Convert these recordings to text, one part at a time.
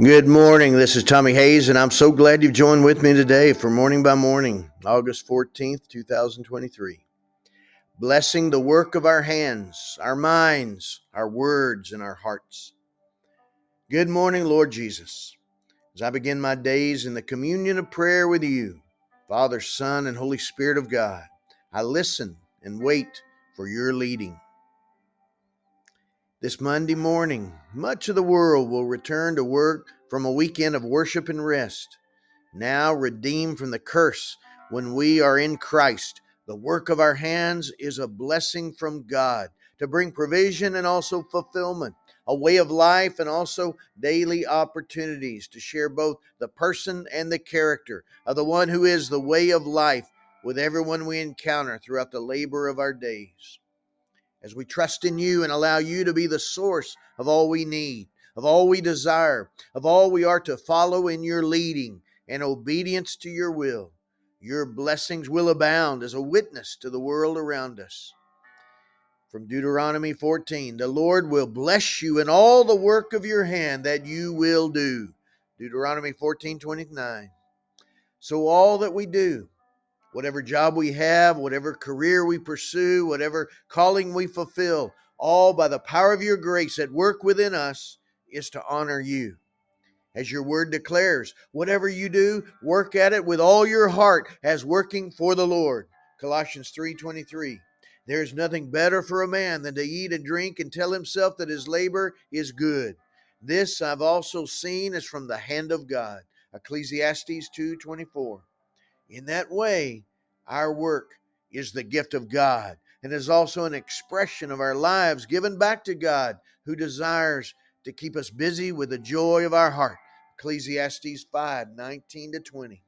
Good morning. This is Tommy Hays, and I'm so glad you've joined with me today for Morning by Morning, August 14th, 2023. Blessing the work of our hands, our minds, our words, and our hearts. Good morning, Lord Jesus. As I begin my days in the communion of prayer with you, Father, Son, and Holy Spirit of God, I listen and wait for your leading. This Monday morning, much of the world will return to work from a weekend of worship and rest. Now redeemed from the curse when we are in Christ, the work of our hands is a blessing from God to bring provision and also fulfillment, a way of life and also daily opportunities to share both the person and the character of the one who is the way of life with everyone we encounter throughout the labor of our days as we trust in you and allow you to be the source of all we need, of all we desire, of all we are to follow in your leading and obedience to your will. Your blessings will abound as a witness to the world around us. From Deuteronomy 14, the Lord will bless you in all the work of your hand that you will do. Deuteronomy 14, 29. So all that we do, whatever job we have, whatever career we pursue, whatever calling we fulfill, all by the power of your grace at work within us is to honor you. As your word declares, whatever you do, work at it with all your heart as working for the Lord. Colossians 3:23. There is nothing better for a man than to eat and drink and tell himself that his labor is good. This I've also seen is from the hand of God. Ecclesiastes 2:24. In that way, our work is the gift of God and is also an expression of our lives given back to God who desires to keep us busy with the joy of our heart. Ecclesiastes 5 19 to 20.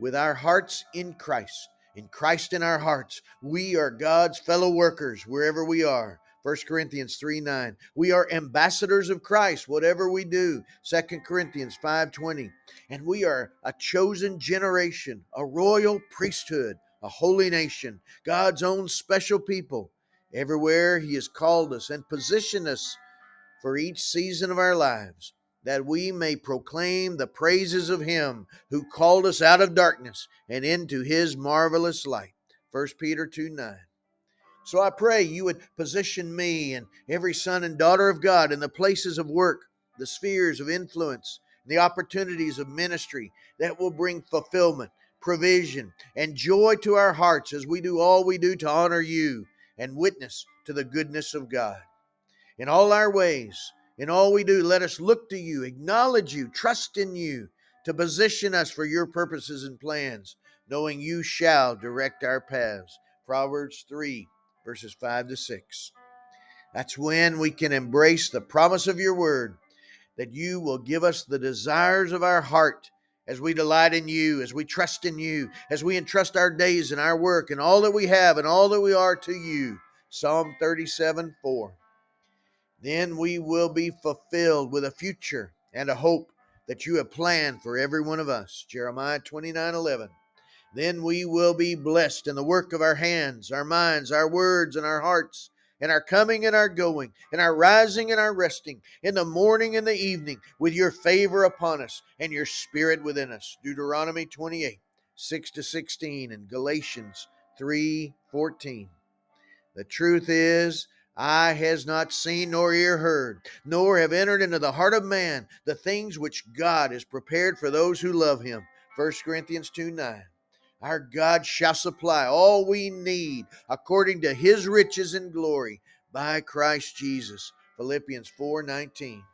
With our hearts in Christ, in Christ in our hearts, we are God's fellow workers wherever we are. 1 Corinthians 3 9. We are ambassadors of Christ, whatever we do. 2 Corinthians 5 20. And we are a chosen generation, a royal priesthood, a holy nation, God's own special people. Everywhere He has called us and positioned us for each season of our lives, that we may proclaim the praises of Him who called us out of darkness and into His marvelous light. 1 Peter 2 9. So I pray you would position me and every son and daughter of God in the places of work, the spheres of influence, the opportunities of ministry that will bring fulfillment, provision, and joy to our hearts as we do all we do to honor you and witness to the goodness of God. In all our ways, in all we do, let us look to you, acknowledge you, trust in you to position us for your purposes and plans, knowing you shall direct our paths. Proverbs 3 verses 5 to 6. That's when we can embrace the promise of your word that you will give us the desires of our heart as we delight in you, as we trust in you, as we entrust our days and our work and all that we have and all that we are to you. Psalm 37 4. Then we will be fulfilled with a future and a hope that you have planned for every one of us. Jeremiah 29 11. Then we will be blessed in the work of our hands, our minds, our words, and our hearts, in our coming and our going, in our rising and our resting, in the morning and the evening, with your favor upon us and your spirit within us. Deuteronomy 28, 6 to 16, and Galatians 3 14. The truth is, eye has not seen nor ear heard, nor have entered into the heart of man the things which God has prepared for those who love him. 1 Corinthians 2 9. Our God shall supply all we need according to his riches and glory by Christ Jesus. Philippians 4:19.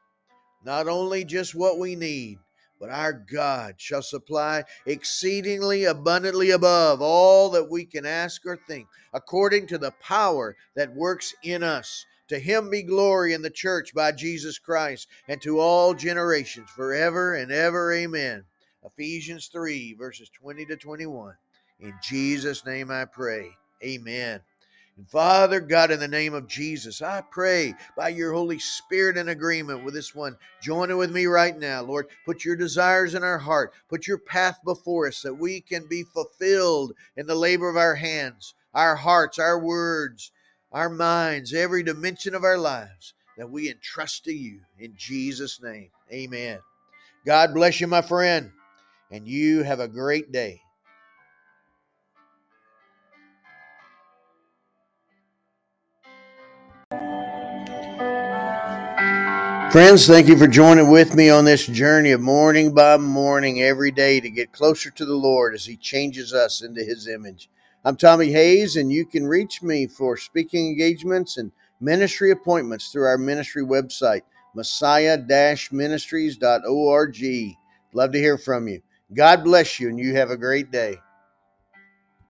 Not only just what we need, but our God shall supply exceedingly abundantly above all that we can ask or think, according to the power that works in us. To him be glory in the church by Jesus Christ, and to all generations forever and ever. Amen. Ephesians 3, verses 20 to 21. In Jesus' name I pray. Amen. And Father God, in the name of Jesus, I pray by your Holy Spirit in agreement with this one. Join it with me right now, Lord. Put your desires in our heart. Put your path before us that we can be fulfilled in the labor of our hands, our hearts, our words, our minds, every dimension of our lives that we entrust to you in Jesus' name. Amen. God bless you, my friend, and you have a great day. Friends, thank you for joining with me on this journey of morning by morning every day to get closer to the Lord as He changes us into His image. I'm Tommy Hays, and you can reach me for speaking engagements and ministry appointments through our ministry website, messiah ministries.org. Love to hear from you. God bless you, and you have a great day.